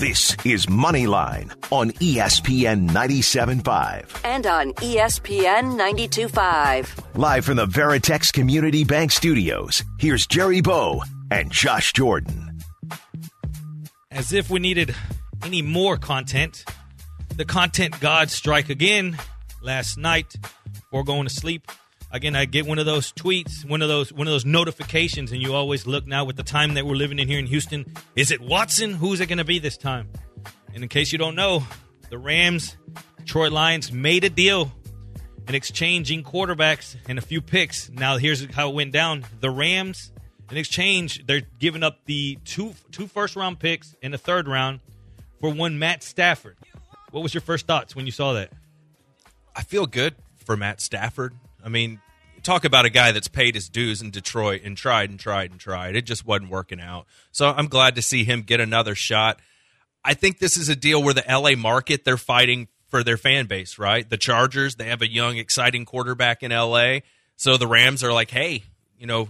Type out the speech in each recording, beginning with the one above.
This is Moneyline on ESPN 97.5. And on ESPN 92.5. Live from the Veritex Community Bank Studios, here's Jerry Bo and Josh Jordan. As if we needed any more content, the content gods strike again last night before going to sleep. Again, I get one of those tweets, one of those one of those notifications, and you always look now with the time that we're living in here in Houston. Is it Watson? Who's it going to be this time? And in case you don't know, the Rams, Detroit Lions made a deal in exchanging quarterbacks and a few picks. Now here's how it went down. The Rams, in exchange, they're giving up the two two first round picks and a third round for one Matt Stafford. What was your first thoughts when you saw that? I feel good for Matt Stafford. I mean, talk about a guy that's paid his dues in Detroit and tried and tried and tried. It just wasn't working out. So I'm glad to see him get another shot. I think this is a deal where the LA market, they're fighting for their fan base, right? The Chargers, they have a young, exciting quarterback in LA. So the Rams are like, hey, you know,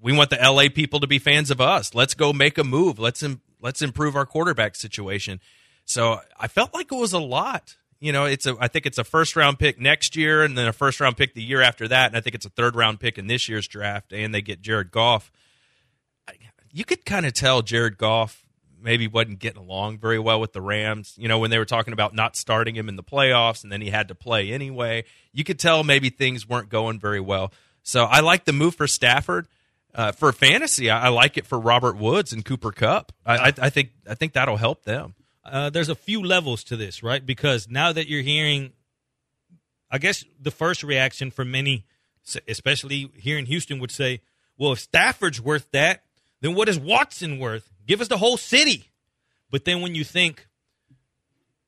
we want the LA people to be fans of us. Let's go make a move. Let's Im- let's improve our quarterback situation. So I felt like it was a lot. You know, it's a I think it's a first round pick next year and then a first round pick the year after that and I think it's a third round pick in this year's draft and they get Jared Goff. You could kind of tell Jared Goff maybe wasn't getting along very well with the Rams. You know, when they were talking about not starting him in the playoffs and then he had to play anyway, you could tell maybe things weren't going very well. So I like the move for Stafford. Uh, for fantasy, I, I like it for Robert Woods and Cooper Kupp. I, I, I think I think that'll help them. Uh, there's a few levels to this, right? Because now that you're hearing, I guess the first reaction from many, especially here in Houston, would say, well, if Stafford's worth that, then what is Watson worth? Give us the whole city. But then when you think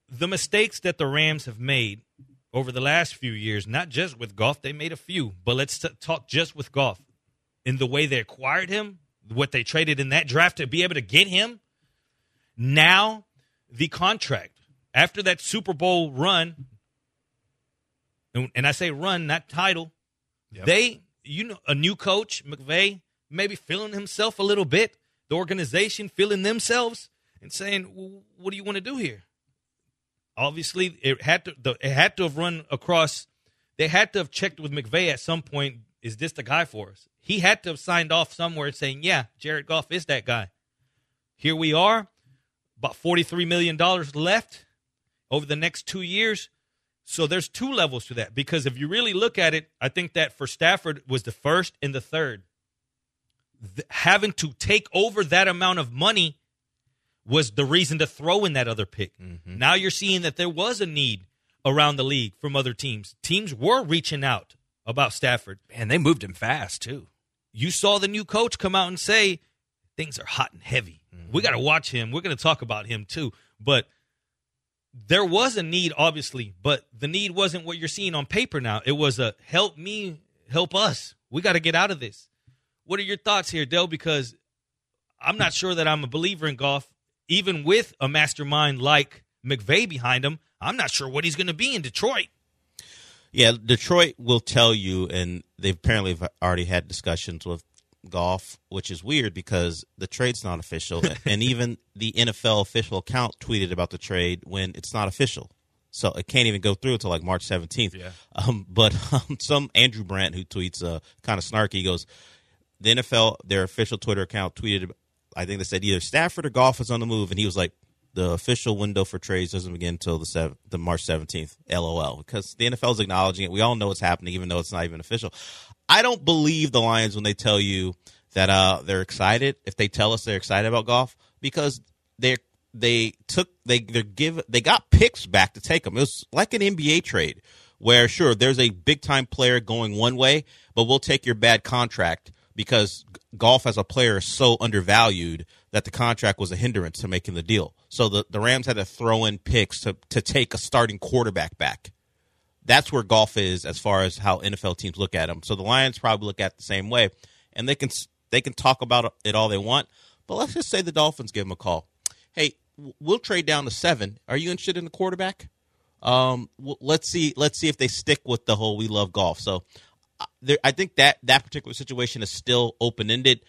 the mistakes that the Rams have made over the last few years, not just with Goff, they made a few, but let's t- talk just with Goff. In the way they acquired him, what they traded in that draft to be able to get him. Now, the contract after that Super Bowl run, and, and I say run, not title, Yep. they, you know, a new coach, McVay, maybe feeling himself a little bit, the organization feeling themselves and saying, well, "What do you want to do here?" Obviously, it had to the, it had to have run across. They had to have checked with McVay at some point. Is this the guy for us? He had to have signed off somewhere saying, "Yeah, Jared Goff is that guy." Here we are, about forty-three million dollars left over the next two years. So there's two levels to that because if you really look at it, I think that for Stafford was the first and the third. Th- having to take over that amount of money was the reason to throw in that other pick. Mm-hmm. Now you're seeing that there was a need around the league from other teams. Teams were reaching out about Stafford. And they moved him fast too. You saw the new coach come out and say things are hot and heavy. We got to watch him. We're going to talk about him too. But there was a need, obviously, but the need wasn't what you're seeing on paper now. It was a help me, help us. We got to get out of this. What are your thoughts here, Dell? Because I'm not sure that I'm a believer in Goff, even with a mastermind like McVay behind him. I'm not sure what he's going to be in Detroit. Yeah, Detroit will tell you, and they've apparently have already had discussions with Goff, which is weird because the trade's not official, and even the NFL official account tweeted about the trade when it's not official. So it can't even go through until like March 17th. Yeah. Um, but um, some Andrew Brandt who tweets uh, kind of snarky goes, the NFL, their official Twitter account tweeted, I think they said either Stafford or Goff is on the move, and he was like, the official window for trades doesn't begin until the sev- the March seventeenth. LOL, because the NFL is acknowledging it. We all know it's happening, even though it's not even official. I don't believe the Lions when they tell you that uh, they're excited. If they tell us they're excited about Goff, because they they took they they give they got picks back to take them. It was like an NBA trade where sure there's a big time player going one way, but we'll take your bad contract because Goff as a player is so undervalued that the contract was a hindrance to making the deal. So the, the Rams had to throw in picks to, to take a starting quarterback back. That's where Goff is as far as how NFL teams look at them. So the Lions probably look at the same way, and they can they can talk about it all they want. But let's just say the Dolphins give them a call. Hey, we'll trade down to seven. Are you interested in the quarterback? Um, let's see. Let's see if they stick with the whole "we love Goff." So uh, there, I think that that particular situation is still open ended,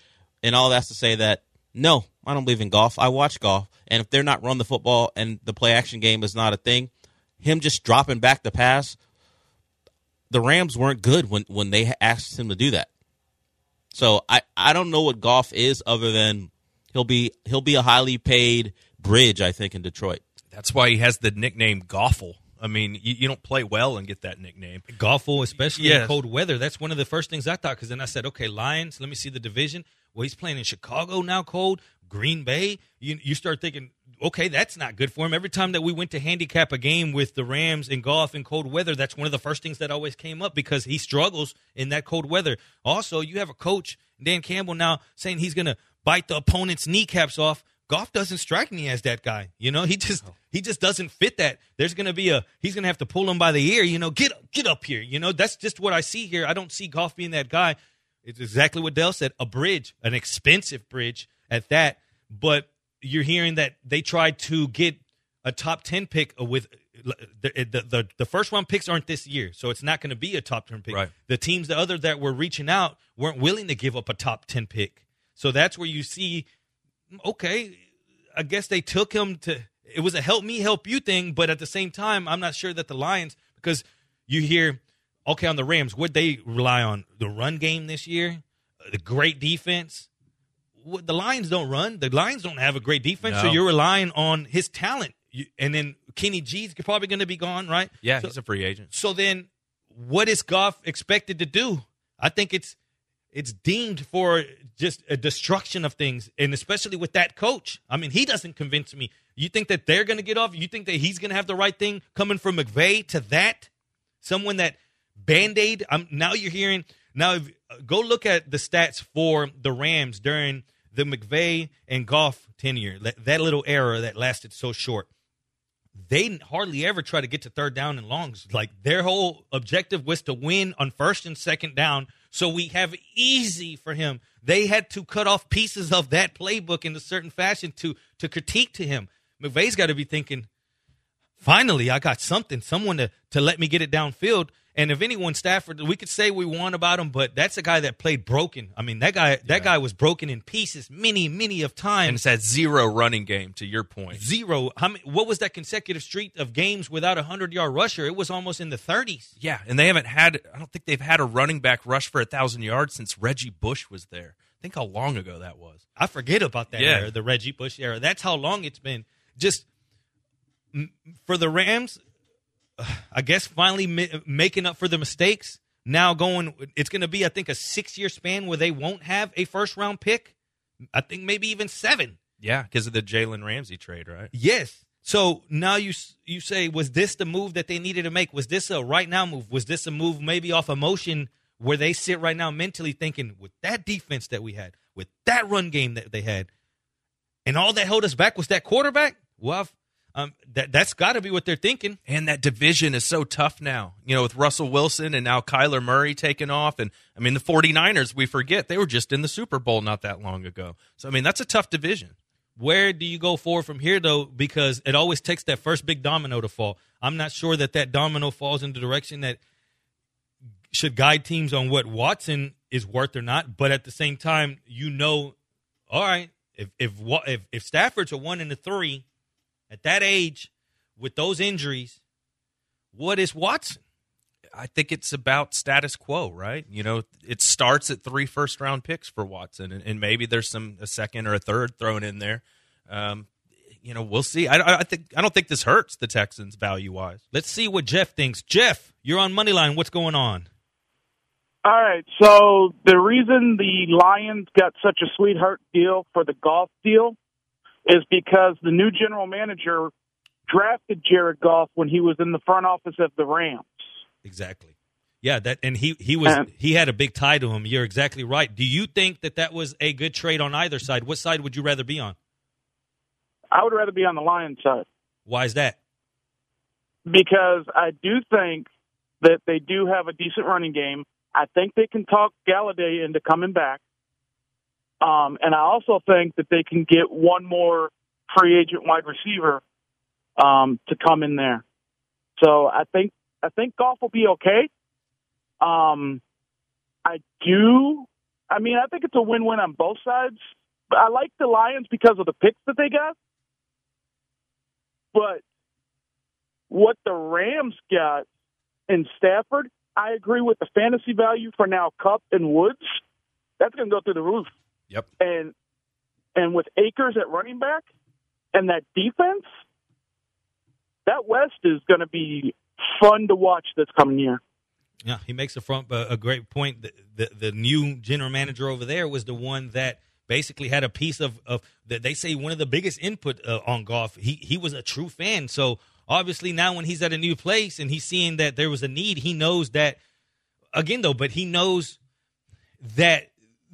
and all that's to say that no, I don't believe in Goff. I watch Goff, and if they're not run the football and the play action game is not a thing, him just dropping back the pass, the Rams weren't good when when they asked him to do that. So I I don't know what Goff is other than he'll be he'll be a highly paid bridge I think in Detroit. That's why he has the nickname Goffle. I mean, you, you don't play well and get that nickname. Golful, especially Yes. in cold weather. That's one of the first things I thought. Because then I said, okay, Lions. Let me see the division. Well, he's playing in Chicago now, cold. Green Bay. You you start thinking, okay, that's not good for him. Every time that we went to handicap a game with the Rams in Goff in cold weather, that's one of the first things that always came up because he struggles in that cold weather. Also, you have a coach, Dan Campbell, now saying he's going to bite the opponent's kneecaps off. Goff doesn't strike me as that guy. You know, he just he just doesn't fit that. There's going to be a he's going to have to pull him by the ear. You know, get get up here. You know, that's just what I see here. I don't see Goff being that guy. It's exactly what Dell said. A bridge, an expensive bridge at that. But you're hearing that they tried to get a top ten pick with the the the, the first round picks aren't this year, so it's not going to be a top ten pick. Right. The teams the other that were reaching out weren't willing to give up a top ten pick. So that's where you see okay, I guess they took him to. It was a help me, help you thing, but at the same time, I'm not sure that the Lions because you hear okay on the Rams, what they rely on the run game this year, the great defense. The Lions don't run. The Lions don't have a great defense, so you're relying on his talent. You, and then Kenny G's probably going to be gone, right? Yeah, So- he's a free agent. so then, what is Goff expected to do? I think it's it's deemed for just a destruction of things, and especially with that coach. I mean, he doesn't convince me. You think that they're going to get off? You think that he's going to have the right thing coming from McVay to that? Someone that band aid. I'm now you're hearing now. If, go look at the stats for the Rams during the McVay and Goff tenure. That, little era that lasted so short they hardly ever try to get to third down and longs. Like their whole objective was to win on first and second down. So we have easy for him. They had to cut off pieces of that playbook in a certain fashion to to critique to him. McVay's got to be thinking, finally, I got something, someone to to let me get it downfield. And if anyone, Stafford, we could say we won about him, but that's a guy that played broken. I mean, that guy that guy was broken in pieces many, many of times And it's that zero running game, to your point. zero. How many, what was that consecutive streak of games without a hundred yard rusher? It was almost in the thirties. Yeah, and they haven't had. I don't think they've had a running back rush for a thousand yards since Reggie Bush was there. Think how long ago that was. I forget about that Yeah. era, the Reggie Bush era. That's how long it's been. Just for the Rams, I guess finally ma- making up for the mistakes. Now going, it's going to be I think a six year span where they won't have a first round pick. I think maybe even seven. Yeah, because of the Jalen Ramsey trade, right? Yes. So now you you say, was this the move that they needed to make? Was this a right now move? Was this a move maybe off emotion where they sit right now mentally thinking, with that defense that we had, with that run game that they had, and all that held us back was that quarterback? Well, I've- um, that that's got to be what they're thinking. And that division is so tough now, you know, with Russell Wilson and now Kyler Murray taking off. And I mean, the 49ers, we forget, they were just in the Super Bowl not that long ago. So, I mean, that's a tough division. Where do you go forward from here, though? Because it always takes that first big domino to fall. I'm not sure that that domino falls in the direction that should guide teams on what Watson is worth or not. But at the same time, you know, all right, if if if, if Stafford's a one and a three at that age with those injuries, what is Watson? I think it's about status quo, right? You know, it starts at three first round picks for Watson, and, and maybe there's some a second or a third thrown in there. Um, you know, we'll see. I, I think I don't think this hurts the Texans value wise. Let's see what Jeff thinks. Jeff, you're on Moneyline. What's going on? All right. So the reason the Lions got such a sweetheart deal for the Goff deal is because the new general manager drafted Jared Goff when he was in the front office of the Rams. Exactly. Yeah, that and he he was And- he had a big tie to him. You're exactly right. Do you think that that was a good trade on either side? What side would you rather be on? I would rather be on the Lions side Why is that? because I do think that they do have a decent running game. I think they can talk Golladay into coming back. Um, and I also think that they can get one more free agent wide receiver um, to come in there. So I think I think Goff will be okay. Um, I do. I mean, I think it's a win-win on both sides. I like the Lions because of the picks that they got. But what the Rams got in Stafford, I agree with the fantasy value for now Kupp and Woods. That's going to go through the roof. Yep. And and with Akers at running back and that defense, that West is going to be fun to watch this coming year. Yeah, he makes a front uh, a great point. The, the, the new general manager over there was the one that basically had a piece of of that they say one of the biggest input uh, on Goff. He he was a true fan. So obviously now when he's at a new place and he's seeing that there was a need, he knows that again though, but he knows that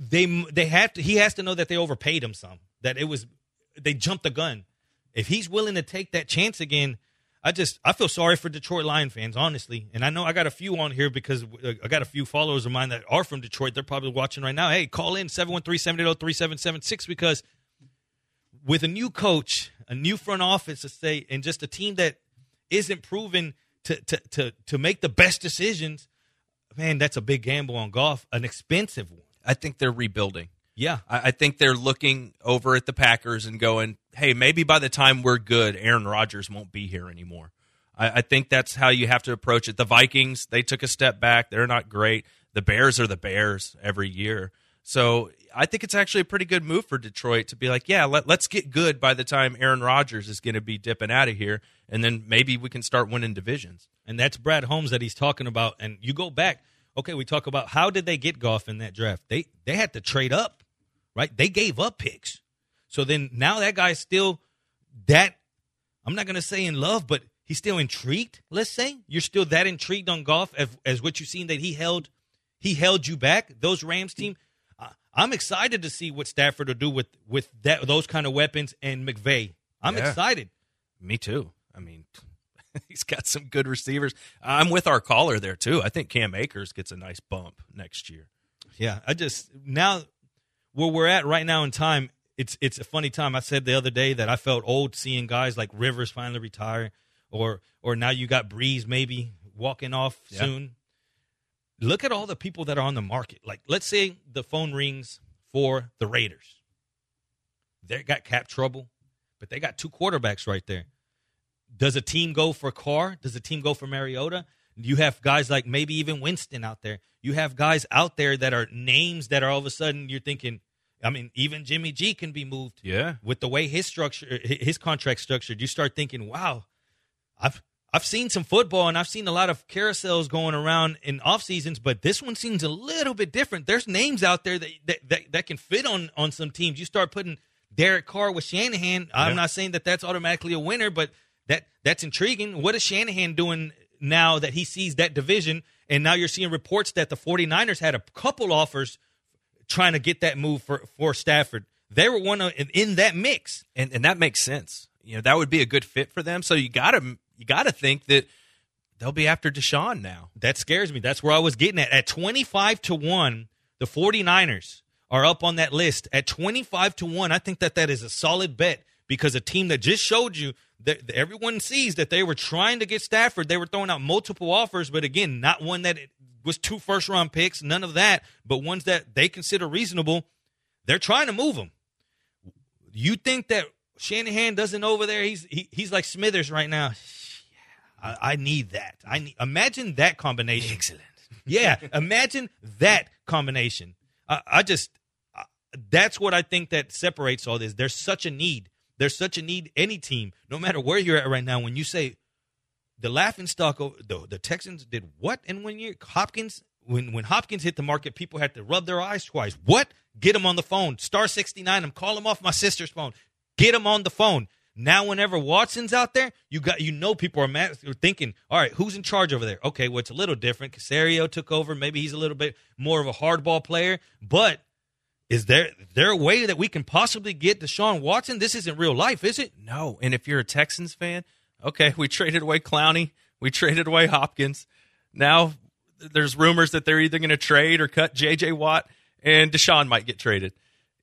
they they have to he has to know that they overpaid him some. That it was they jumped the gun. If he's willing to take that chance again, I just I feel sorry for Detroit Lion fans, honestly. And I know I got a few on here because uh, I got a few followers of mine that are from Detroit. They're probably watching right now. Hey, call in 713-780-3776 because with a new coach, a new front office to say and just a team that isn't proven to to to to make the best decisions, man, that's a big gamble on Goff an expensive one. I think they're rebuilding. Yeah. I, I think they're looking over at the Packers and going, hey, maybe by the time we're good, Aaron Rodgers won't be here anymore. I, I think that's how you have to approach it. The Vikings, they took a step back. They're not great. The Bears are the Bears every year. So I think it's actually a pretty good move for Detroit to be like, yeah, let, let's get good by the time Aaron Rodgers is going to be dipping out of here. And then maybe we can start winning divisions. And that's Brad Holmes that he's talking about. And you go back, okay, we talk about how did they get Goff in that draft? They they had to trade up, right? They gave up picks. So then now that guy's still that I'm not gonna say in love, but he's still intrigued. Let's say you're still that intrigued on Goff as, as what you've seen that he held he held you back. Those Rams team, I'm excited to see what Stafford will do with with that those kind of weapons and McVay. I'm Yeah. excited. Me too. I mean, he's got some good receivers. I'm with our caller there too. I think Cam Akers gets a nice bump next year. Yeah, I just now where we're at right now in time, it's it's a funny time. I said the other day that I felt old seeing guys like Rivers finally retire, or or now you got Brees maybe walking off Yeah. soon. Look at all the people that are on the market. Like, let's say the phone rings for the Raiders. They got cap trouble, but they got two quarterbacks right there. Does a team go for Carr? Does a team go for Mariota? You have guys like maybe even Winston out there. You have guys out there that are names that are all of a sudden you're thinking. I mean, even Jimmy G can be moved. Yeah. With the way his structure, his contract structured, you start thinking, wow, I've I've seen some football and I've seen a lot of carousels going around in off seasons, but this one seems a little bit different. There's names out there that that, that, that can fit on on some teams. You start putting Derek Carr with Shanahan. I'm Yeah. not saying that that's automatically a winner, but that that's intriguing. What is Shanahan doing now that he sees that division? And now you're seeing reports that the 49ers had a couple offers trying to get that move for for Stafford. They were one of, in that mix. and and that makes sense. You know, that would be a good fit for them. So you got to you got to think that they'll be after Deshaun now. That scares me. That's where I was getting at. At 25 to 1, the 49ers are up on that list. At 25 to 1, I think that that is a solid bet because a team that just showed you everyone sees that they were trying to get Stafford. They were throwing out multiple offers, but again, not one that was two first round picks, none of that, but ones that they consider reasonable. They're trying to move them. You think that Shanahan doesn't over there? He's he, he's like Smithers right now. I, I need that. I need, imagine that combination. Excellent. Yeah, imagine that combination. I, I just that's what I think that separates all this. There's such a need. There's such a need. Any team, no matter where you're at right now, when you say the laughing stock, the the Texans did what in one year? Hopkins. When when Hopkins hit the market, people had to rub their eyes twice. What? Get him on the phone. Star sixty nine. I'm calling him off my sister's phone. Get him on the phone. Now, whenever Watson's out there, you got you know people are mad, are thinking, all right, who's in charge over there? Okay, well it's a little different. Caserio took over. Maybe he's a little bit more of a hardball player, but is there is there a way that we can possibly get Deshaun Watson? This isn't real life, is it? No. And if you're a Texans fan, okay, we traded away Clowney, we traded away Hopkins. Now there's rumors that they're either going to trade or cut J.J. Watt, and Deshaun might get traded.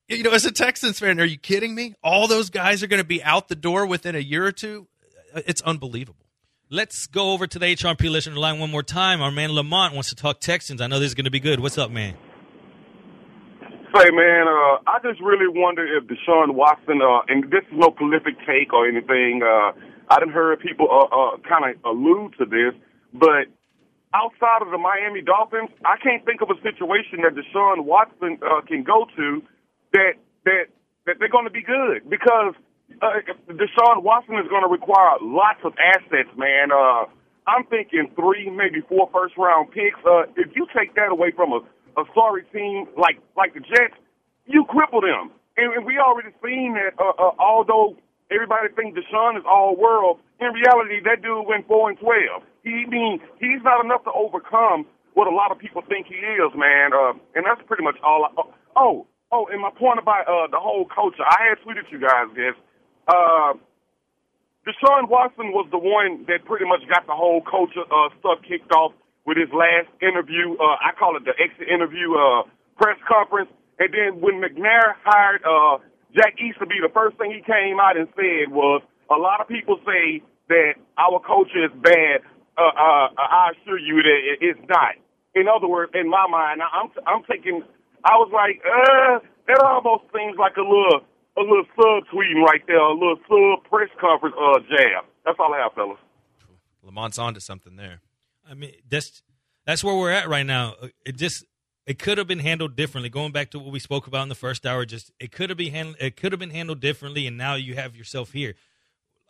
You know, as a Texans fan, are you kidding me? All those guys are going to be out the door within a year or two. It's unbelievable. Let's go over to the HRP listener line one more time. Our man Lamont wants to talk Texans. I know this is going to be good. What's up, man? Say, man, uh, I just really wonder if Deshaun Watson, uh, and this is no prolific take or anything. Uh, I didn't heard people uh, uh, kind of allude to this, but outside of the Miami Dolphins, I can't think of a situation that Deshaun Watson uh, can go to that that that they're going to be good because uh, Deshaun Watson is going to require lots of assets, man. Uh, I'm thinking three, maybe four first round picks. Uh, if you take that away from a a sorry team like like the Jets, you cripple them. And, and we already seen that. Uh, uh, although everybody thinks Deshaun is all world, in reality, that dude went four and twelve. He mean he's not enough to overcome what a lot of people think he is, man. Uh, and that's pretty much all. I, oh, oh, and my point about uh, the whole culture, I had tweeted you guys this. Uh, Deshaun Watson was the one that pretty much got the whole culture uh, stuff kicked off with his last interview. Uh, I call it the exit interview uh, press conference. And then when McNair hired uh, Jack Easterby, the first thing he came out and said was, a lot of people say that our culture is bad. Uh, uh, I assure you that it's not. In other words, in my mind, I'm I'm taking. I was like, uh, that almost seems like a little a little sub tweeting right there, a little sub press conference uh jab. That's all I have, fellas. Lamont's onto something there. I mean, that's that's where we're at right now. It just it could have been handled differently. Going back to what we spoke about in the first hour, just it could have been handled. It could have been handled differently, and now you have yourself here.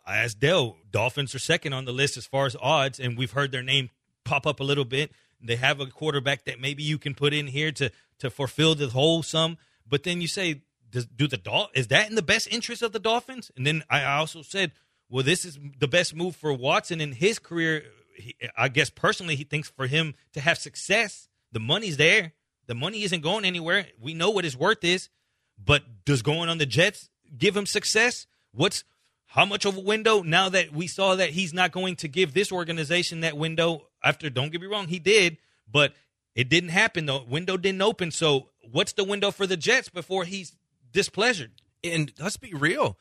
As Dell, Dolphins are second on the list as far as odds, and we've heard their name pop up a little bit. They have a quarterback that maybe you can put in here to to fulfill the whole sum. But then you say, does, do the Dol- is that in the best interest of the Dolphins? And then I also said, well, this is the best move for Watson in his career he, I guess personally, he thinks for him to have success, the money's there. The money isn't going anywhere. We know what his worth is, but does going on the Jets give him success? What's how much of a window now that we saw that he's not going to give this organization that window after don't get me wrong he did but it didn't happen the window didn't open so what's the window for the jets before he's displeasured And let's be real,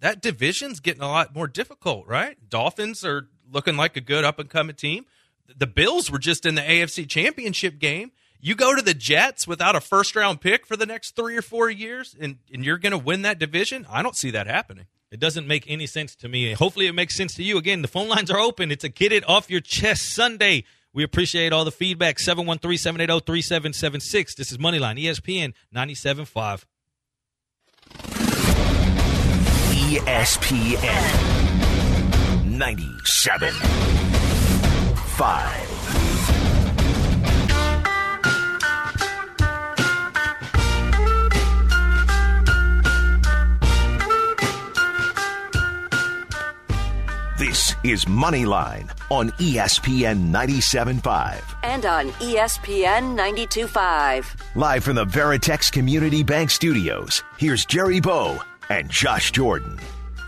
that division's getting a lot more difficult, right? Dolphins are looking like a good up and coming team. The Bills were just in the AFC Championship game. You go to the Jets without a first round pick for the next three or four years, and, and you're going to win that division? I don't see that happening. It doesn't make any sense to me. Hopefully, it makes sense to you. Again, the phone lines are open. It's a Get It Off Your Chest Sunday. We appreciate all the feedback. 713 780 3776. This is Moneyline, ESPN 97.5. ESPN 97 5. This is Moneyline on ESPN 97.5. And on ESPN 92.5. Live from the Veritex Community Bank Studios, here's Jerry Bo and Josh Jordan.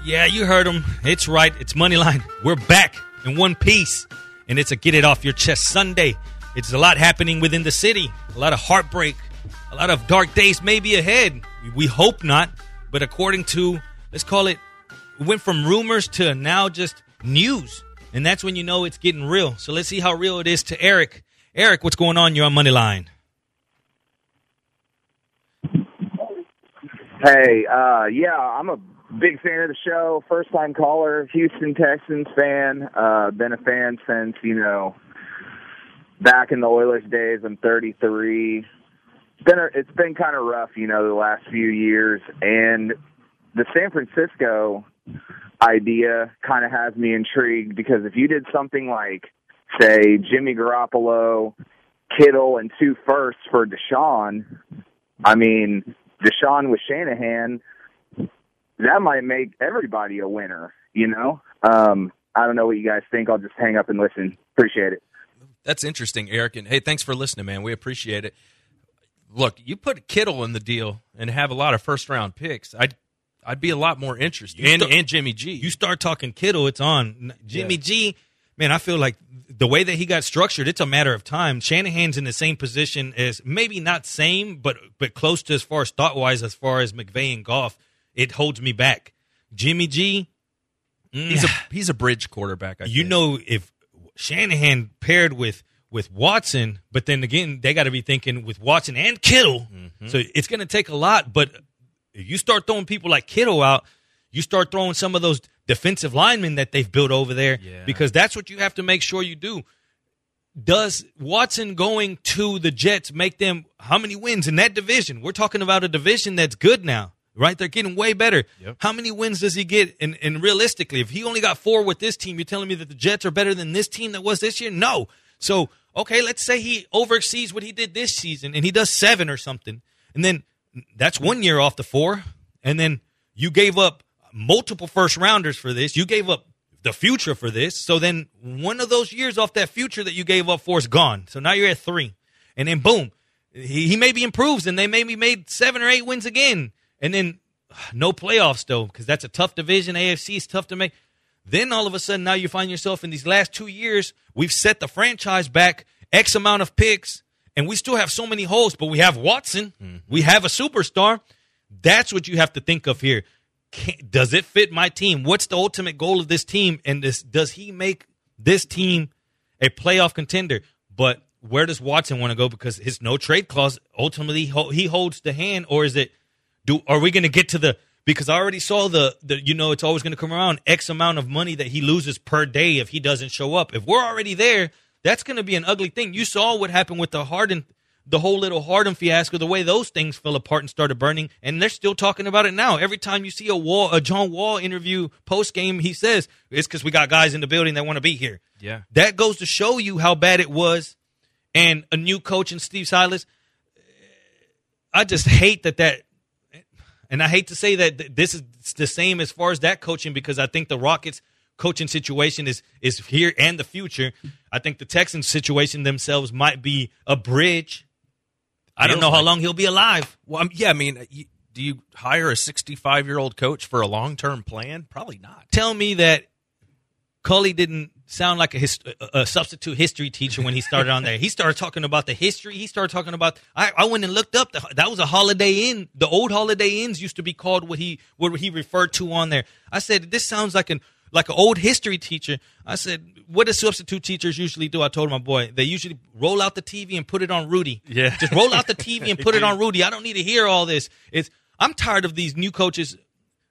Yeah, you heard him. It's right. It's Moneyline. We're back in one piece, and it's a Get It Off Your Chest Sunday. It's a lot happening within the city, a lot of heartbreak, a lot of dark days maybe ahead. We hope not, but according to, let's call it, it went from rumors to now just news. And that's when you know it's getting real. So let's see how real it is to Eric. Eric, what's going on? You're on Moneyline. Hey, uh, yeah, I'm a big fan of the show. First time caller, Houston Texans fan. Uh, been a fan since, you know, back in the Oilers days. I'm 33. It's been, a, it's been kind of rough, you know, the last few years. And the San Francisco idea kind of has me intrigued because if you did something like, say, Jimmy Garoppolo, Kittle, and two firsts for Deshaun, I mean, Deshaun with Shanahan, that might make everybody a winner, you know? Um, I don't know what you guys think. I'll just hang up and listen. Appreciate it. That's interesting, Eric. And hey, thanks for listening, man. We appreciate it. Look, you put Kittle in the deal and have a lot of first round picks. I'd I'd be a lot more interested. And start- and Jimmy G. You start talking Kittle, it's on. Jimmy G, man, I feel like the way that he got structured, it's a matter of time. Shanahan's in the same position as maybe not same, but but close to as far as thought wise as far as McVay and Goff. It holds me back. Jimmy G, He's a he's a bridge quarterback. I you think. know if Shanahan paired with with Watson, but then again they got to be thinking with Watson and Kittle. Mm-hmm. So it's going to take a lot. But if you start throwing people like Kittle out, you start throwing some of those defensive linemen that they've built over there Yeah. because that's what you have to make sure you do. Does Watson going to the Jets make them how many wins in that division? We're talking about a division that's good now, right? They're getting way better. Yep. How many wins does he get? And, and realistically, if he only got four with this team, you're telling me that the Jets are better than this team that was this year? No. So, okay, let's say he oversees what he did this season and he does seven or something. And then that's one year off the four. And then you gave up multiple first rounders for this. You gave up the future for this. So then one of those years off that future that you gave up for is gone. So now you're at three. And then boom, he, he maybe improves and they maybe made seven or eight wins again. And then no playoffs though, because that's a tough division. AFC is tough to make. Then all of a sudden now you find yourself in these last two years, we've set the franchise back X amount of picks, and we still have so many holes, but we have Watson, mm-hmm. we have a superstar. That's what you have to think of here. Can, does it fit my team? What's the ultimate goal of this team? And this, does he make this team a playoff contender? But where does Watson want to go? Because his no trade clause ultimately he holds the hand, or is it? Do are we going to get to the? Because I already saw the the you know it's always going to come around X amount of money that he loses per day if he doesn't show up. If we're already there, that's going to be an ugly thing. You saw what happened with the Harden, the whole little Harden fiasco, the way those things fell apart and started burning, and they're still talking about it now. Every time you see a Wall, a John Wall interview post game, he says it's because we got guys in the building that want to be here. Yeah. That goes to show you how bad it was. And a new coach and Steve Silas. I just hate that that, and I hate to say that th- this is the same as far as that coaching because I think the Rockets coaching situation is is here and the future. I think the Texans situation themselves might be a bridge. I don't know how long he'll be alive. Well, um, yeah, I mean, you, do you hire a 65 year old coach for a long term plan? Probably not. Tell me that Cully didn't sound like a, a substitute history teacher when he started on there. He started talking about the history. He started talking about. I, I went and looked up. The, that was a Holiday Inn. The old Holiday Inns used to be called what he what he referred to on there. I said this sounds like an like an old history teacher. I said, what do substitute teachers usually do? I told my boy they usually roll out the TV and put it on Rudy. Yeah. just roll out the TV and put it on Rudy. I don't need to hear all this. It's I'm tired of these new coaches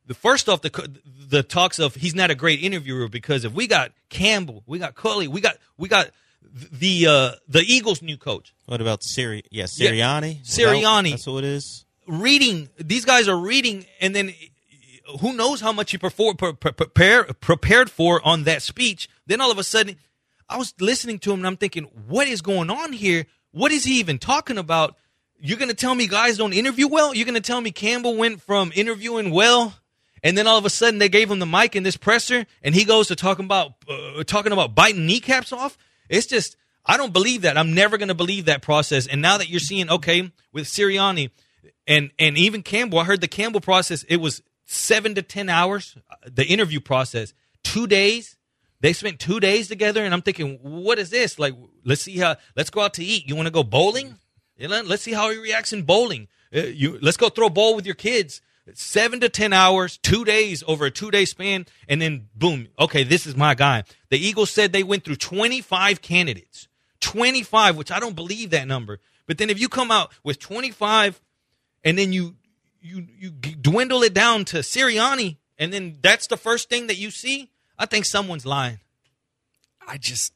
the first off the the talks of he's not a great interviewer because if we got Campbell, we got Culley, we got we got the uh, the Eagles' new coach What about Siri? Yeah, Yeah, Sirianni. Sirianni. That's what it is. reading. These guys are reading, and then who knows how much he perfor- pre- pre- prepare, prepared for on that speech. Then all of a sudden, I was listening to him and I'm thinking, what is going on here? What is he even talking about? You're going to tell me guys don't interview well? You're going to tell me Campbell went from interviewing well and then all of a sudden they gave him the mic in this presser and he goes to talking about uh, talking about biting kneecaps off? It's just I don't believe that. I'm never going to believe that process. And now that you're seeing okay with Sirianni and and even Campbell, I heard the Campbell process it was 7 to 10 hours uh, the interview process. 2 days they spent two days together, and I'm thinking, what is this? Like, let's see how. Let's go out to eat. You want to go bowling? Let's see how he reacts in bowling. Uh, you let's go throw a ball with your kids. Seven to ten hours, two days over a two day span, and then boom. Okay, this is my guy. The Eagles said they went through 25 candidates, 25, which I don't believe that number. But then if you come out with 25, and then you you you dwindle it down to Sirianni, and then that's the first thing that you see. I think someone's lying. I just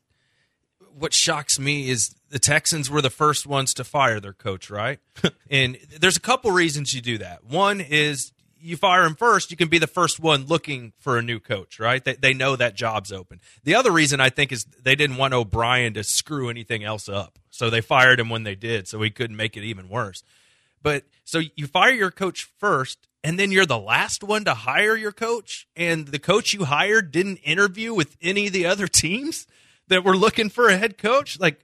what shocks me is the Texans were the first ones to fire their coach, right? and there's a couple reasons you do that. One is you fire him first, you can be the first one looking for a new coach, right? They, they know that job's open. The other reason I think is they didn't want O'Brien to screw anything else up. So they fired him when they did, so he couldn't make it even worse. But so you fire your coach first, and then you're the last one to hire your coach, and the coach you hired didn't interview with any of the other teams that we're looking for a head coach. Like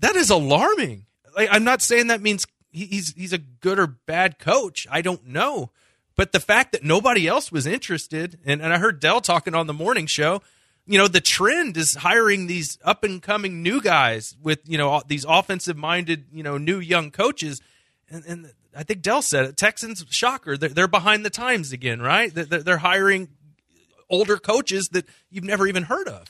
that is alarming. Like I'm not saying that means he's he's a good or bad coach. I don't know, but the fact that nobody else was interested, and, and I heard Dell talking on the morning show. You know, the trend is hiring these up and coming new guys with you know these offensive minded you know new young coaches and, and I think Dell said it. Texans shocker. They're, they're behind the times again, right? They're, they're hiring older coaches that you've never even heard of.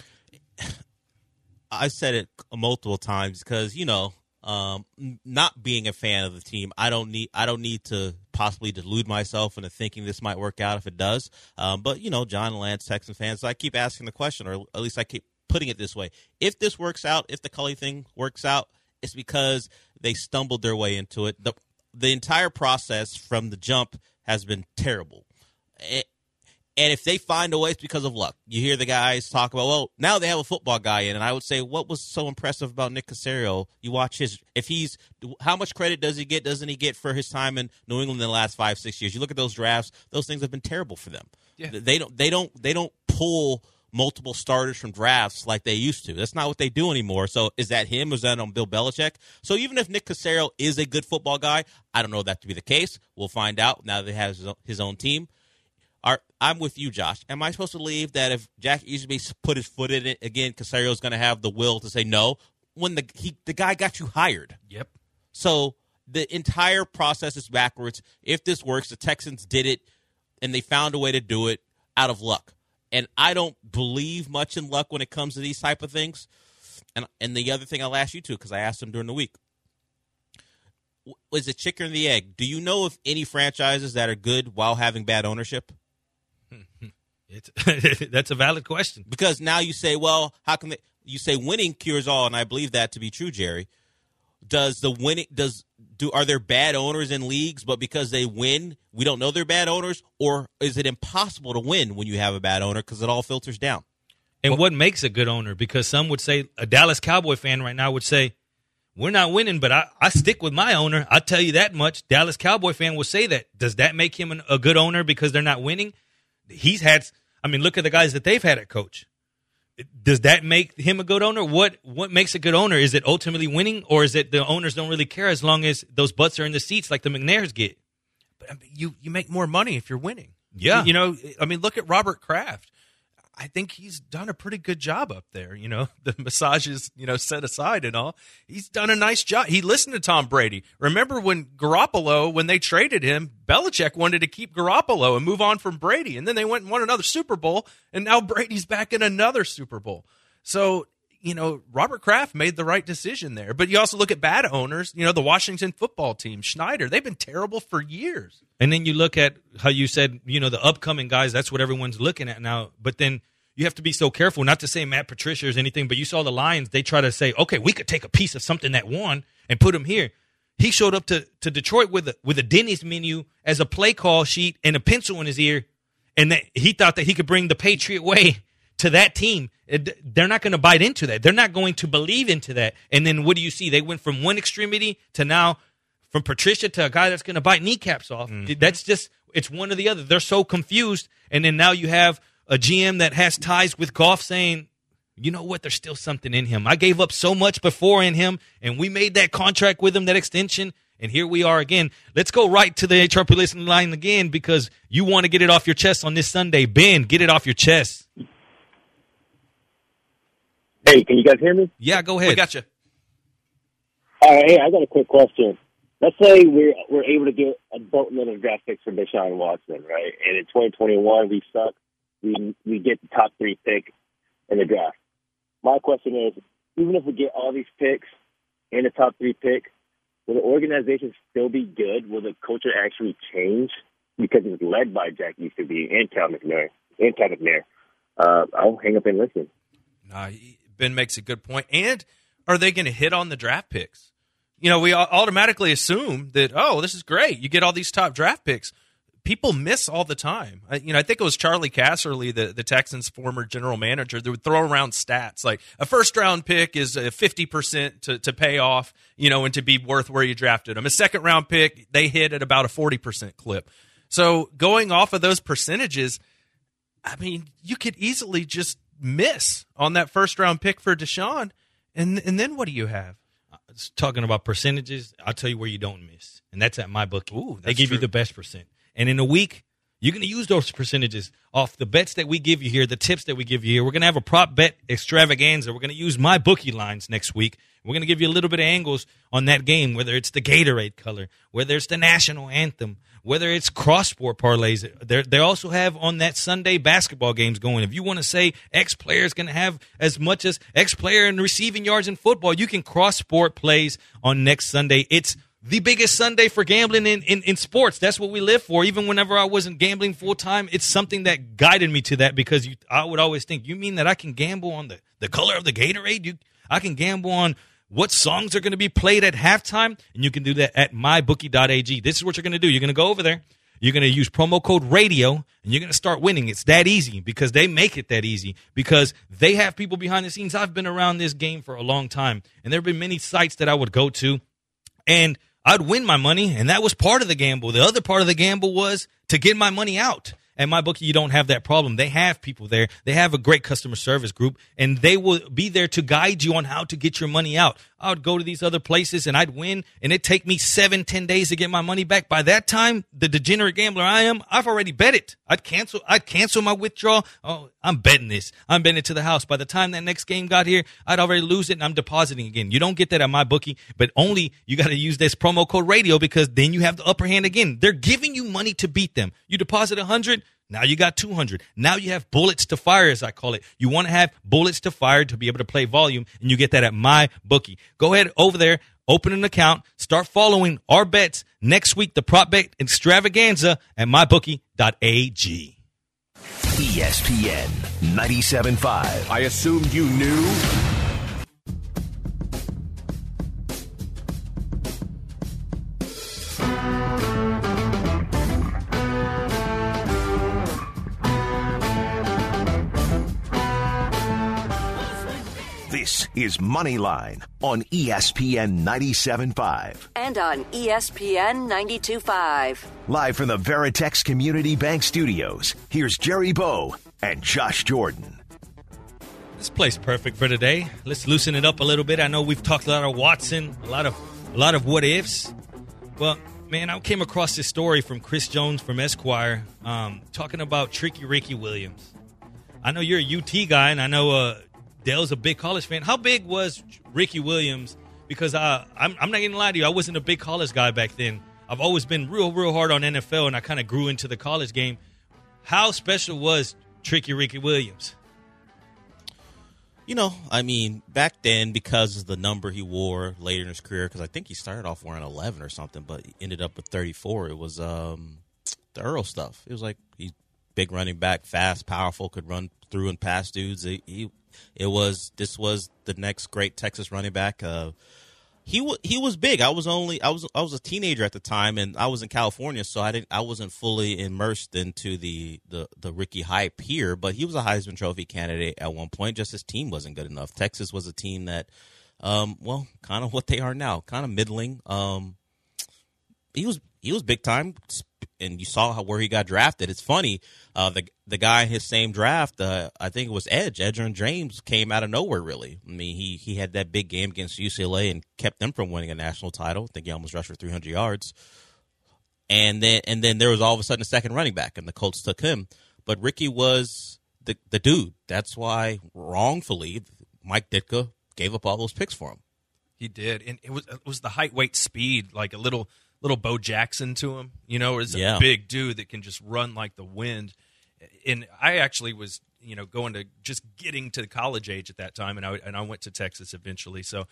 I said it multiple times because you know, um, not being a fan of the team, I don't need I don't need to possibly delude myself into thinking this might work out if it does. Um, but you know, John Lance, Texan fans, so I keep asking the question, or at least I keep putting it this way: if this works out, if the Culley thing works out, it's because they stumbled their way into it. the The entire process from the jump has been terrible. And if they find a way, it's because of luck. You hear the guys talk about, well, now they have a football guy in, and I would say, what was so impressive about Nick Caserio? You watch his, if he's, how much credit does he get? Doesn't he get for his time in New England in the last five, six years? You look at those drafts; those things have been terrible for them. Yeah. They don't, they don't, they don't pull multiple starters from drafts like they used to. That's not what they do anymore. So is that him? Is that on Bill Belichick? So even if Nick Caserio is a good football guy, I don't know that to be the case. We'll find out now that he has his own team. Are, I'm with you, Josh. Am I supposed to believe that if Jack Easterby put his foot in it again, Caserio is going to have the will to say no when the he, the guy got you hired? Yep. So the entire process is backwards. If this works, the Texans did it, and they found a way to do it out of luck. And I don't believe much in luck when it comes to these type of things. And and the other thing I'll ask you too, because I asked him during the week, was it chicken or the egg? Do you know of any franchises that are good while having bad ownership? It's that's a valid question. Because now you say, well, how can they? You say winning cures all, and I believe that to be true, Jerry. Does the winning does do are there bad owners in leagues, but because they win, we don't know they're bad owners, or is it impossible to win when you have a bad owner because it all filters down? And what makes a good owner? Because some would say a Dallas Cowboy fan right now would say, "We're not winning, but I, I stick with my owner." I tell you that much. Dallas Cowboy fan will say that. Does that make him an, a good owner because they're not winning? He's had. I mean, look at the guys that they've had at coach. Does that make him a good owner? What what makes a good owner? Is it ultimately winning, or is it the owners don't really care as long as those butts are in the seats like the McNairs get? But I mean, you you make more money if you're winning. Yeah. You know, I mean, look at Robert Kraft. I think he's done a pretty good job up there. You know, the massages, you know, set aside and all. He's done a nice job. He listened to Tom Brady. Remember when Garoppolo, when they traded him, Belichick wanted to keep Garoppolo and move on from Brady. And then they went and won another Super Bowl. And now Brady's back in another Super Bowl. So, you know, Robert Kraft made the right decision there. But you also look at bad owners, you know, the Washington football team, Snyder, they've been terrible for years. And then you look at how you said, you know, the upcoming guys, that's what everyone's looking at now. But then you have to be so careful, not to say Matt Patricia or anything, but you saw the Lions, they try to say, okay, we could take a piece of something that won and put him here. He showed up to, to Detroit with a, with a Denny's menu as a play call sheet and a pencil in his ear. And that he thought that he could bring the Patriot way to that team. It- they're not going to bite into that. They're not going to believe into that. And then what do you see? They went from one extremity to now from Patricia to a guy that's going to bite kneecaps off. Mm-hmm. That's just it's one or the other. They're so confused, and then now you have a GM that has ties with Goff saying, "You know what? There's still something in him. I gave up so much before in him, and we made that contract with him, that extension." And here we are again. Let's go right to the HR listening line again because you want to get it off your chest on this Sunday. Ben, get it off your chest. Hey, can you guys hear me? Yeah, go We ahead. got you. All right, hey, I got a quick question. Let's say we're we're able to get a boatload of draft picks for Deshaun Watson, right? And in 2021 we suck. We we get the top three pick in the draft. My question is, even if we get all these picks and the top three pick, will the organization still be good? Will the culture actually change because it's led by Jack Easterby and Cal McNair and Cal McNair? Uh, I'll hang up and listen. He- ben makes a good point. And are they going to hit on the draft picks? You know, we automatically assume that oh, this is great. You get all these top draft picks. People miss all the time. I, you know, I think it was Charley Casserly, the, the Texans' former general manager, that would throw around stats like a first round pick is a fifty percent to to pay off, you know, and to be worth where you drafted them. A second round pick, they hit at about a forty percent clip. So going off of those percentages, I mean, you could easily just miss on that first round pick for Deshaun, and and then what do you have? Uh, talking about percentages, I'll tell you where you don't miss, and that's at my book. Ooh, they give you the best percent. And in a week, You're going to use those percentages off the bets that we give you here, the tips that we give you here. We're going to have a prop bet extravaganza. We're going to use my bookie lines next week. We're going to give you a little bit of angles on that game, whether it's the Gatorade color, whether it's the national anthem, whether it's cross sport parlays. They're, they also have on that Sunday basketball games going. If you want to say X player is going to have as much as X player in receiving yards in football, you can cross sport plays on next Sunday. It's the biggest Sunday for gambling in, in, in sports. That's what we live for. Even whenever I wasn't gambling full time, it's something that guided me to that because you, I would always think, you mean that I can gamble on the, the color of the Gatorade? You, I can gamble on what songs are going to be played at halftime, and you can do that at mybookie.ag. This is what you're going to do. You're going to go over there. You're going to use promo code radio and you're going to start winning. It's that easy because they make it that easy because they have people behind the scenes. I've been around this game for a long time and there have been many sites that I would go to and I'd win my money, and that was part of the gamble. The other part of the gamble was to get my money out. At my bookie, you don't have that problem. They have people there. They have a great customer service group, and they will be there to guide you on how to get your money out. I would go to these other places and I'd win, and it'd take me seven, ten days to get my money back. By that time, the degenerate gambler I am, I've already bet it. I'd cancel. I'd cancel my withdrawal. Oh, I'm betting this. I'm betting it to the house. By the time that next game got here, I'd already lose it, and I'm depositing again. You don't get that at my bookie, but only you got to use this promo code radio because then you have the upper hand again. They're giving you money to beat them. You deposit a hundred. Now you got 200. Now you have bullets to fire, as I call it. You want to have bullets to fire to be able to play volume, and you get that at my bookie. Go ahead over there, open an account, start following our bets next week, the prop bet extravaganza at mybookie.ag. ESPN 97.5. I assumed you knew. This is Moneyline on ESPN 97.5. And on ESPN 92.5. Live from the Veritex Community Bank Studios, here's Jerry Bo and Josh Jordan. This place perfect for today. Let's loosen it up a little bit. I know we've talked a lot of Watson, a lot of a lot of what ifs. Well, man, I came across this story from Chris Jones from Esquire, um, talking about Tricky Ricky Williams. I know you're a UT guy, and I know uh, Dale's a big college fan. How big was Ricky Williams? Because uh, I'm, I'm not going to lie to you, I wasn't a big college guy back then. I've always been real, real hard on NFL, and I kind of grew into the college game. How special was Tricky Ricky Williams? You know, I mean, back then, because of the number he wore later in his career, because I think he started off wearing 11 or something, but ended up with 34. It was um, the Earl stuff. It was like he's big running back, fast, powerful, could run through and pass dudes. He, he it was this was the next great Texas running back. Uh, he w- he was big. I was only I was I was a teenager at the time, and I was in California, so I didn't I wasn't fully immersed into the the the Ricky hype here. But he was a Heisman Trophy candidate at one point. Just his team wasn't good enough. Texas was a team that, um, well, kind of what they are now, kind of middling. Um, he was he was big time, and you saw how where he got drafted. It's funny, uh, the the guy in his same draft, uh, I think it was Edge, Edgerrin James, came out of nowhere. Really, I mean, he he had that big game against UCLA and kept them from winning a national title. I think he almost rushed for 300 yards. And then and then there was all of a sudden a second running back, and the Colts took him. But Ricky was the the dude. That's why wrongfully Mike Ditka gave up all those picks for him. He did, and it was it was the height, weight, speed, like a little little Bo Jackson to him. You know, is Yeah. a big dude that can just run like the wind. And I actually was, you know, going to just getting to college age at that time, and I and I went to Texas eventually. So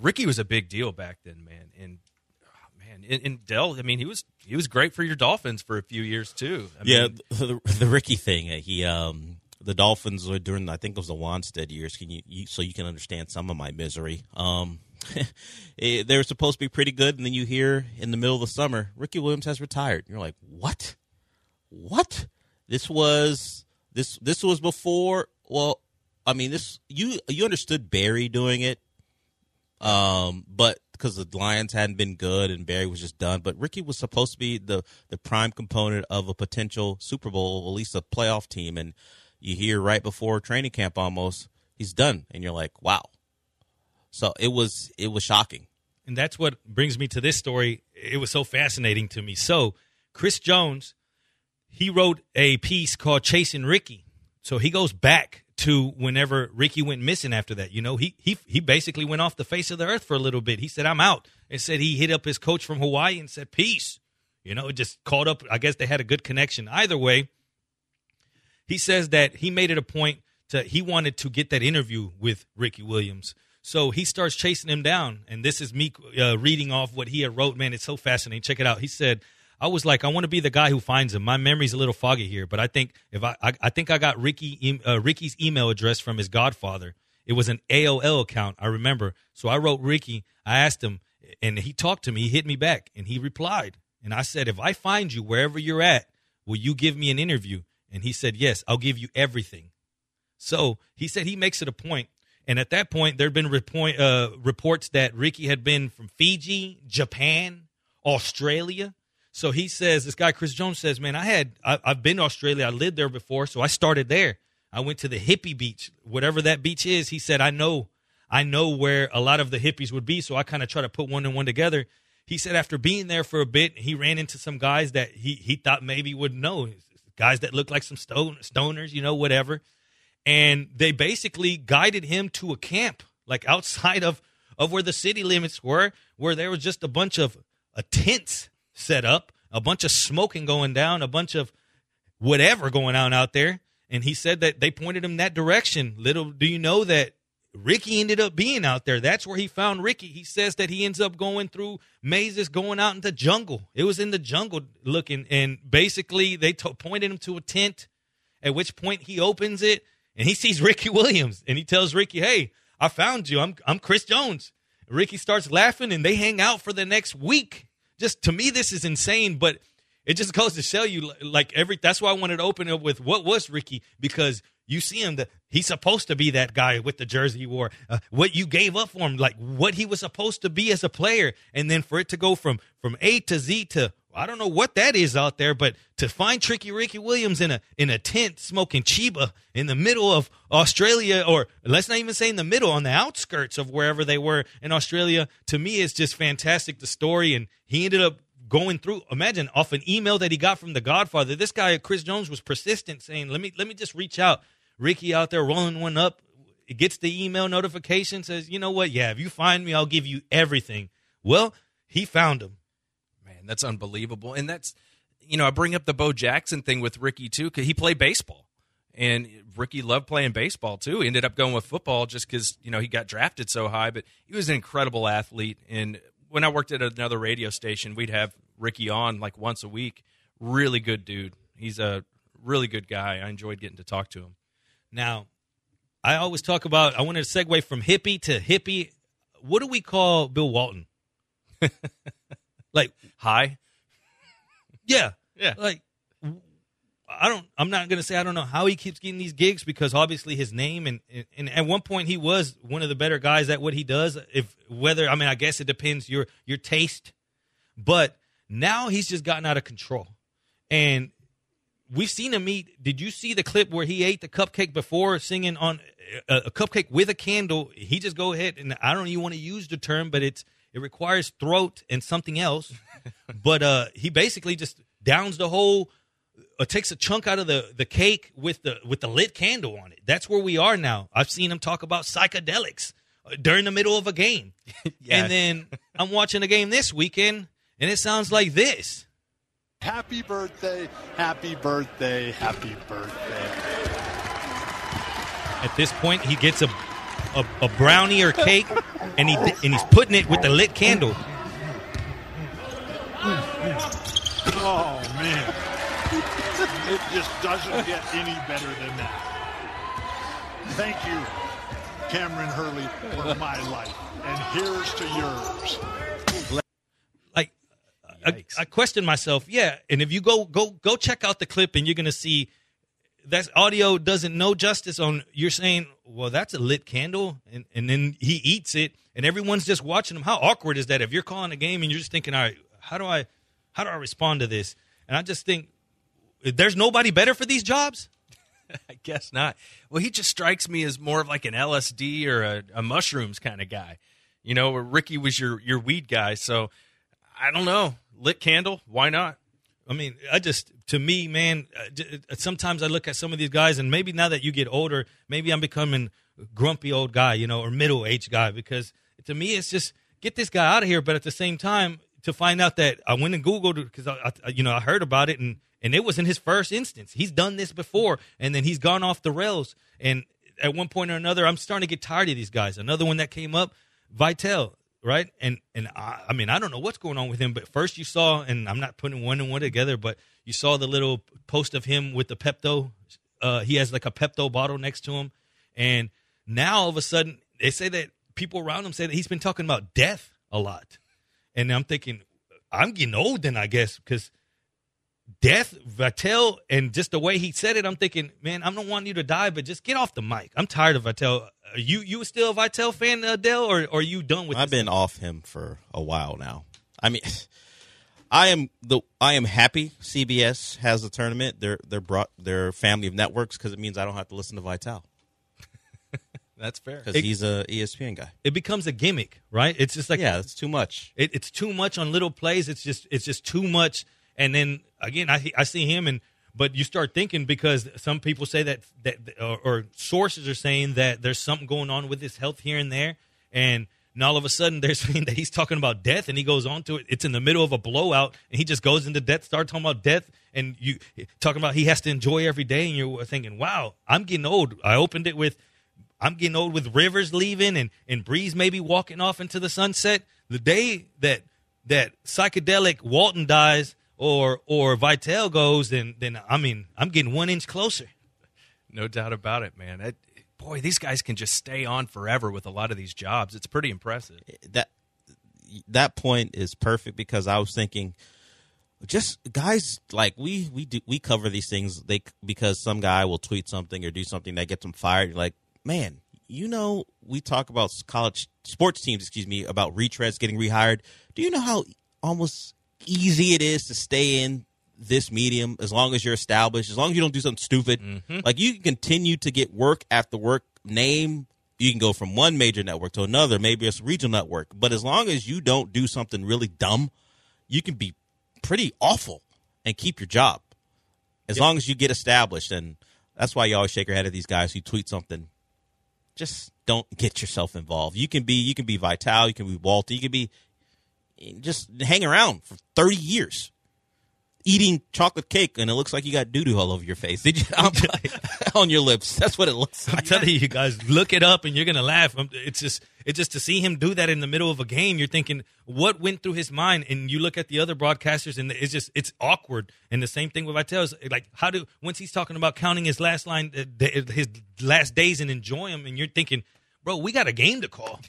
Ricky was a big deal back then, man. And oh, man, and, and Dell, I mean, he was he was great for your Dolphins for a few years too. I yeah, mean, the, the Ricky thing. uh, He um the Dolphins were during I think it was the Wannstedt years. Can you, you so you can understand some of my misery. Um, they were supposed to be pretty good, and then you hear in the middle of the summer Ricky Williams has retired. You're like, what? What? This was this this was before. Well, I mean, this you you understood Barry doing it, um, but because the Lions hadn't been good and Barry was just done. But Ricky was supposed to be the the prime component of a potential Super Bowl, at least a playoff team. And you hear right before training camp, almost he's done, and you're like, wow. So it was it was shocking. And that's what brings me to this story. It was so fascinating to me. So, Chris Jones, he wrote a piece called Chasing Ricky. So he goes back to whenever Ricky went missing after that. You know, he he he basically went off the face of the earth for a little bit. He said, "I'm out," and said he hit up his coach from Hawaii and said, "Peace." You know, just called up. I guess they had a good connection. Either way, he says that he made it a point to he wanted to get that interview with Ricky Williams. So he starts chasing him down, and this is me uh, reading off what he had wrote. Man, it's so fascinating. Check it out. He said, "I was like, I want to be the guy who finds him. My memory's a little foggy here, but I think if I, I, I think I got Ricky uh, Ricky's email address from his godfather. It was an AOL account. I remember. So I wrote Ricky. I asked him, and he talked to me. He hit me back, and he replied. And I said, if I find you wherever you're at, will you give me an interview? And he said, yes, I'll give you everything. So he said he makes it a point. And at that point, there had been report, uh, reports that Ricky had been from Fiji, Japan, Australia. So he says, this guy Chris Jones says, man, I had I, I've been to Australia. I lived there before, so I started there. I went to the hippie beach, whatever that beach is. He said, I know, I know where a lot of the hippies would be. So I kind of try to put one and one together. He said after being there for a bit, he ran into some guys that he he thought maybe would know, guys that looked like some stone, stoners, you know, whatever and they basically guided him to a camp like outside of of where the city limits were where there was just a bunch of uh, tents set up a bunch of smoking going down a bunch of whatever going on out there. And he said that they pointed him that direction. Little do you know that ricky ended up being out there. That's where he found ricky. He says that he ends up going through mazes going out into the jungle. It was in the jungle looking and basically they to- pointed him to a tent at which point he opens it and he sees Ricky Williams and he tells Ricky, "Hey, I found you. I'm I'm Chris Jones." Ricky starts laughing and they hang out for the next week. Just to me this is insane, but it just goes to show you like every that's why I wanted to open up with what was Ricky because you see him that he's supposed to be that guy with the jersey he wore uh, what you gave up for him like what he was supposed to be as a player and then for it to go from from A to Z to I don't know what that is out there, but to find Tricky Ricky Williams in a in a tent smoking chiba in the middle of Australia, or let's not even say in the middle, on the outskirts of wherever they were in Australia, to me is just fantastic. The story, and he ended up going through. Imagine off an email that he got from the Godfather. This guy Chris Jones was persistent, saying, "Let me let me just reach out." Ricky out there rolling one up, it gets the email notification, says, "You know what? Yeah, if you find me, I'll give you everything." Well, he found him that's unbelievable. And that's, you know, I bring up the Bo Jackson thing with Ricky too, because he played baseball. And Ricky loved playing baseball too. He ended up going with football just because, you know, he got drafted so high. But he was an incredible athlete. And when I worked at another radio station, we'd have Ricky on like once a week. Really good dude. He's a really good guy. I enjoyed getting to talk to him. Now, I always talk about, I wanted to segue from hippie to hippie. What do we call Bill Walton? like, High. yeah. Yeah. Like, I don't, I'm not going to say I don't know how he keeps getting these gigs because obviously his name and, and at one point he was one of the better guys at what he does. If whether, I mean, I guess it depends your, your taste, but now he's just gotten out of control. And we've seen him eat. Did you see the clip where he ate the cupcake before singing on a, a cupcake with a candle? He just go ahead and I don't even want to use the term, but it's it requires throat and something else. but uh, he basically just downs the whole. Uh, takes a chunk out of the, the cake with the with the lit candle on it. That's where we are now. I've seen him talk about psychedelics uh, during the middle of a game, Yeah. and then I'm watching a game this weekend, and it sounds like this. Happy birthday, happy birthday, happy birthday. At this point, he gets a a, a brownie or cake, and he and he's putting it with the lit candle. Oh, man. It just doesn't get any better than that. Thank you, Cameron Hurley, for my life. And here's to yours. like I, I question myself yeah and if you go go go check out the clip and you're gonna see that audio doesn't know justice on you're saying well that's a lit candle and, and then he eats it and everyone's just watching him how awkward is that if you're calling a game and you're just thinking all right how do i how do i respond to this and i just think there's nobody better for these jobs I guess not. Well, he just strikes me as more of like an LSD or a, a mushrooms kind of guy. You know, Ricky was your your weed guy. So I don't know. Lit candle, why not? I mean, I just to me, man. uh, uh, Sometimes I look at some of these guys, and maybe now that you get older, maybe I'm becoming grumpy old guy, you know, or middle aged guy. Because to me, it's just get this guy out of here. But at the same time, to find out that I went and googled because I, I, you know, I heard about it, and and it was in his first instance. He's done this before, and then he's gone off the rails. And at one point or another, I'm starting to get tired of these guys. Another one that came up, Vitale, right? And and I, I mean, I don't know what's going on with him, but first you saw, and I'm not putting one and one together, but you saw the little post of him with the Pepto. Uh, he has like a Pepto bottle next to him, and now all of a sudden they say that people around him say that he's been talking about death a lot, and I'm thinking, I'm getting old then, I guess, because death, Vitale, and just the way he said it, I'm thinking, man, I don't want you to die, but just get off the mic. I'm tired of Vitale. Are you you still a Vitale fan, Adele, or, or are you done with? I've been off him for a while now. I mean, I am the I am happy CBS has the tournament. They're they're brought their family of networks because it means I don't have to listen to Vitale That's fair. because he's a ESPN guy. It becomes a gimmick, right? It's just like Yeah, it's too much. It, it's too much on little plays. It's just it's just too much. And then again, I I see him and but you start thinking because some people say that that or, or sources are saying that there's something going on with his health here and there, and now all of a sudden they're saying that he's talking about death, and he goes on to it. It's in the middle of a blowout, and he just goes into death, start talking about death, and you talking about he has to enjoy every day, and you're thinking, wow, I'm getting old. I opened it with. I'm getting old with Rivers leaving and, and Brees maybe walking off into the sunset. The day that that psychedelic Walton dies or or Vitale goes, then then I mean I'm getting one inch closer. No doubt about it, man. It, boy, these guys can just stay on forever with a lot of these jobs. It's pretty impressive. Eh, that that point is perfect because I was thinking just guys like we we do we cover these things they because some guy will tweet something or do something that gets them fired You're like man you know we talk about college sports teams excuse me about retreads getting rehired do you know how almost easy it is to stay in this medium as long as you're established as long as you don't do something stupid. Mm-hmm. Like you can continue to get work after work name. You can go from one major network to another maybe it's a regional network. But as long as you don't do something really dumb you can be pretty awful and keep your job. As long as you get established. And that's why you always shake your head at these guys who tweet something. Just don't get yourself involved. You can be you can be Vitale you can be walter you can be just hang around for 30 years eating chocolate cake and it looks like you got doo-doo all over your face did you on your lips that's what it looks like. I'm telling you guys, look it up and you're gonna laugh. It's just it's just to see him do that in the middle of a game. You're thinking what went through his mind, and you look at the other broadcasters, and it's just it's awkward. And the same thing with Vitale is like how do once he's talking about counting his last line, uh, his last days, and enjoy them, and you're thinking, bro, we got a game to call.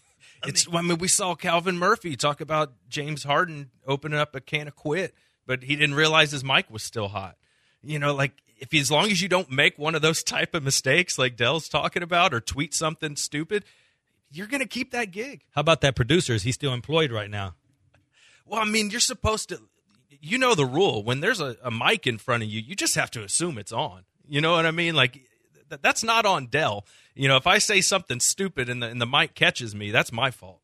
It's I mean we saw Calvin Murphy talk about James Harden opening up a can of quit, but he didn't realize his mic was still hot. You know, like if as long as you don't make one of those type of mistakes like Dell's talking about or tweet something stupid, you're going to keep that gig. How about that producer? Is he still employed right now? Well, I mean, you're supposed to you know the rule. When there's a, a mic in front of you, you just have to assume it's on. You know what I mean? Like th- that's not on Dell. You know, if I say something stupid and the and the mic catches me, that's my fault.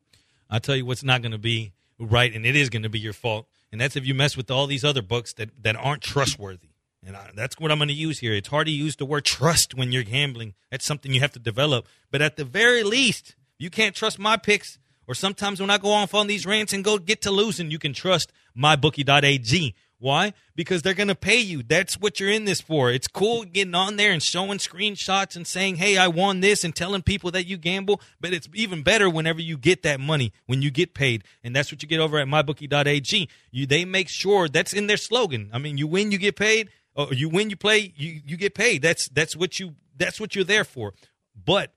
I'll tell you what's not going to be right, and it is going to be your fault. And that's if you mess with all these other books that, that aren't trustworthy. And I, that's what I'm going to use here. It's hard to use the word trust when you're gambling. That's something you have to develop. But at the very least, you can't trust my picks. Or sometimes when I go off on these rants and go get to losing, you can trust mybookie.ag. Why? Because they're going to pay you. That's what you're in this for. It's cool getting on there and showing screenshots and saying, hey, I won this and telling people that you gamble. But it's even better whenever you get that money, when you get paid. And that's what you get over at mybookie.ag. You, they make sure that's in their slogan. I mean, you win, you get paid. Or you win, you play, you, you get paid. That's, that's what you, that's what you're there for. But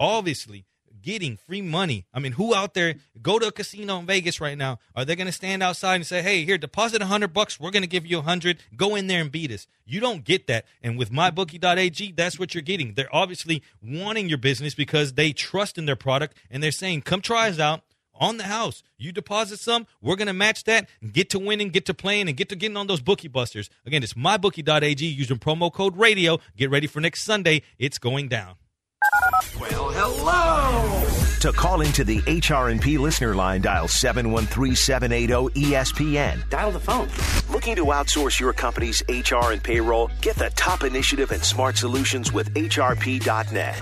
obviously, getting free money. I mean, who out there go to a casino in Vegas right now? Are they going to stand outside and say, "Hey, here, deposit a hundred bucks. We're going to give you a hundred. Go in there and beat us." You don't get that. And with mybookie.ag, that's what you're getting. They're obviously wanting your business because they trust in their product and they're saying, "Come try us out." On the house, you deposit some, we're gonna match that, and get to winning, get to playing, and get to getting on those bookie busters. Again, it's mybookie.ag using promo code radio. Get ready for next Sunday. It's going down. Well, hello! To call into the HRNP listener line, dial 713-780-ESPN. Dial the phone. Looking to outsource your company's HR and payroll? Get the top initiative and smart solutions with HRP.net.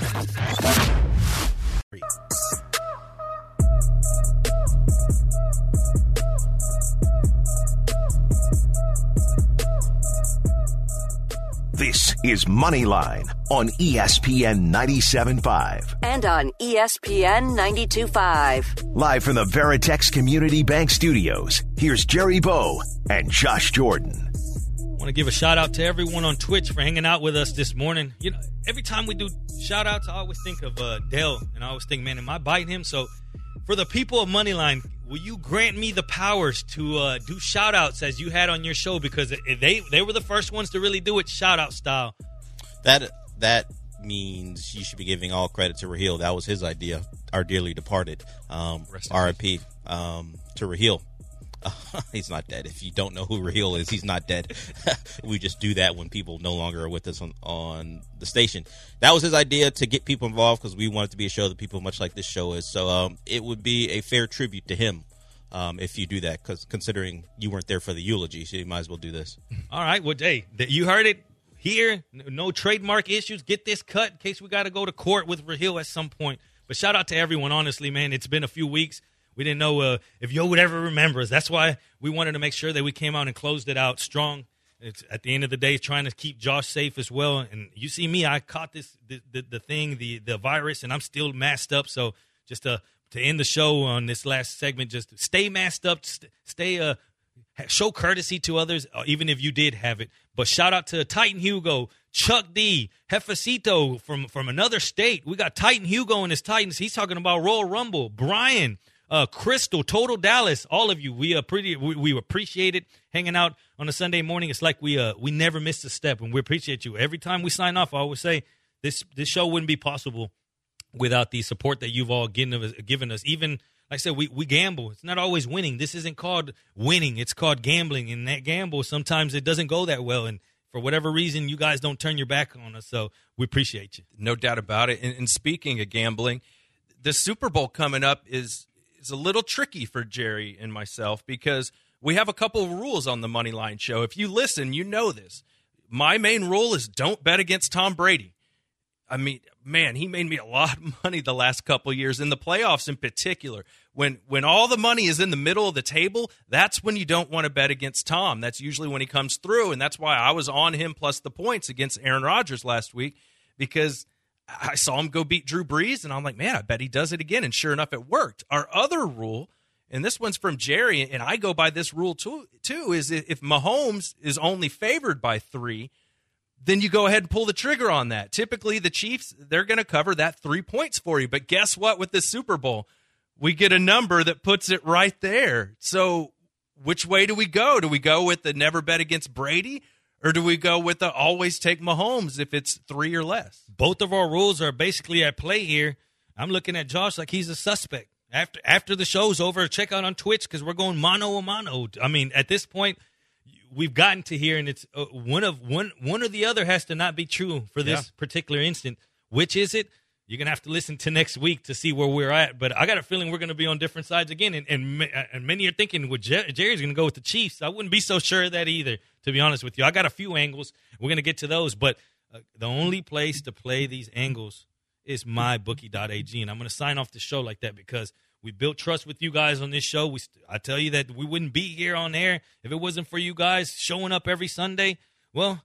This is Moneyline on ESPN 97.5. And on ESPN 92.5. Live from the Veritex Community Bank Studios, here's Jerry Bo and Josh Jordan. I want to give a shout out to everyone on Twitch for hanging out with us this morning. You know, every time we do shout outs, I always think of uh, Dale, and I always think, man, am I biting him? So, for the people of Moneyline, will you grant me the powers to uh, do shout outs as you had on your show? Because they they were the first ones to really do it shout out style. That that means you should be giving all credit to Raheel. That was his idea. Our dearly departed, um, R.I.P. Um, to Raheel. he's not dead. If you don't know who Raheel is, he's not dead. we just do that when people no longer are with us on, on the station. That was his idea to get people involved because we wanted to be a show that people much like this show is. So um, it would be a fair tribute to him um, if you do that. Because considering you weren't there for the eulogy, so you might as well do this. All right, well, hey, you heard it here. No trademark issues. Get this cut in case we got to go to court with Rahil at some point. But shout out to everyone. Honestly, man, it's been a few weeks. We didn't know uh, if Yo would ever remember us. That's why we wanted to make sure that we came out and closed it out strong. It's at the end of the day, trying to keep Josh safe as well. And you see me, I caught this the, the, the thing, the the virus, and I'm still masked up. So just to to end the show on this last segment, just stay masked up, st- stay uh show courtesy to others, uh, even if you did have it. But shout out to Titan Hugo, Chuck D, Hefecito from from another state. We got Titan Hugo and his Titans. He's talking about Royal Rumble. Brian, uh, Crystal, Total Dallas, all of you. We pretty we, we appreciate it hanging out on a Sunday morning. It's like we uh we never missed a step, and we appreciate you every time we sign off. I always say this this show wouldn't be possible without the support that you've all given us, given us. Even like I said, we, we gamble. It's not always winning. This isn't called winning. It's called gambling. And that gamble, sometimes it doesn't go that well. And for whatever reason, you guys don't turn your back on us. So we appreciate you. No doubt about it. And, and speaking of gambling, the Super Bowl coming up is is a little tricky for Jerry and myself because we have a couple of rules on the Money Line show. If you listen, you know this. My main rule is don't bet against Tom Brady. I mean, man, he made me a lot of money the last couple years in the playoffs in particular. When when all the money is in the middle of the table, that's when you don't want to bet against Tom. That's usually when he comes through, and that's why I was on him plus the points against Aaron Rodgers last week because I saw him go beat Drew Brees, and I'm like, man, I bet he does it again. And sure enough, it worked. Our other rule, and this one's from Jerry, and I go by this rule too, too is if Mahomes is only favored by three, then you go ahead and pull the trigger on that. Typically, the Chiefs, they're going to cover that three points for you. But guess what? With the Super Bowl, we get a number that puts it right there. So, which way do we go? Do we go with the never bet against Brady? Or do we go with the always take Mahomes if it's three or less? Both of our rules are basically at play here. I'm looking at Josh like he's a suspect. After after the show's over, check out on Twitch because we're going mano a mano. I mean, at this point, we've gotten to here, and it's uh, one of one one or the other has to not be true for this Yeah. particular instant. Which is it? You're gonna have to listen to next week to see where we're at. But I got a feeling we're gonna be on different sides again, and and, and many are thinking, well, Jer- Jerry's gonna go with the Chiefs. I wouldn't be so sure of that either, to be honest with you. I got a few angles. We're gonna get to those, but uh, the only place to play these angles is mybookie.ag, and I'm gonna sign off the show like that because. We built trust with you guys on this show. We, I tell you that we wouldn't be here on air if it wasn't for you guys showing up every Sunday. Well,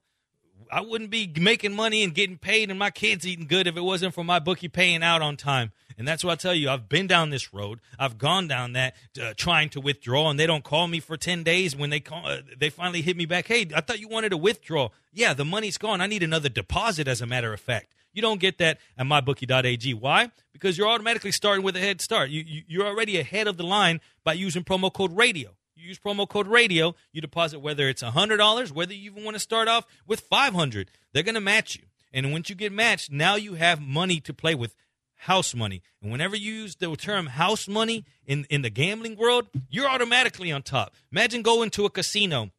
I wouldn't be making money and getting paid and my kids eating good if it wasn't for my bookie paying out on time. And that's what I tell you. I've been down this road. I've gone down that uh, trying to withdraw, and they don't call me for ten days. When they call, uh, they finally hit me back. Hey, I thought you wanted to withdraw. Yeah, the money's gone. I need another deposit. As a matter of fact, you don't get that at mybookie.ag. Why? Because you're automatically starting with a head start. You, you you're already ahead of the line by using promo code radio. You use promo code radio, you deposit whether it's $100, whether you even want to start off with 500 They're going to match you. And once you get matched, now you have money to play with house money. And whenever you use the term house money in, in the gambling world, you're automatically on top. Imagine going to a casino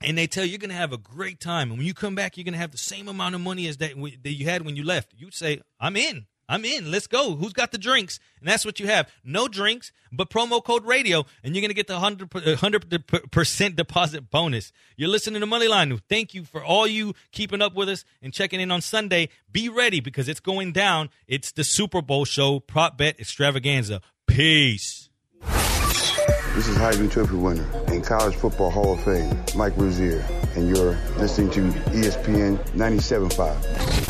and they tell you you're going to have a great time. And when you come back, you're going to have the same amount of money as that, that you had when you left. You'd say, I'm in. I'm in. Let's go. Who's got the drinks? And that's what you have. No drinks, but promo code radio, and you're going to get the 100 uh, percent deposit bonus. You're listening to Moneyline. Thank you for all you keeping up with us and checking in on Sunday. Be ready because it's going down. It's the Super Bowl show, prop bet extravaganza. Peace. This is Heisman Trophy winner and College Football Hall of Fame, Mike Rozier, and you're listening to ESPN 97.5.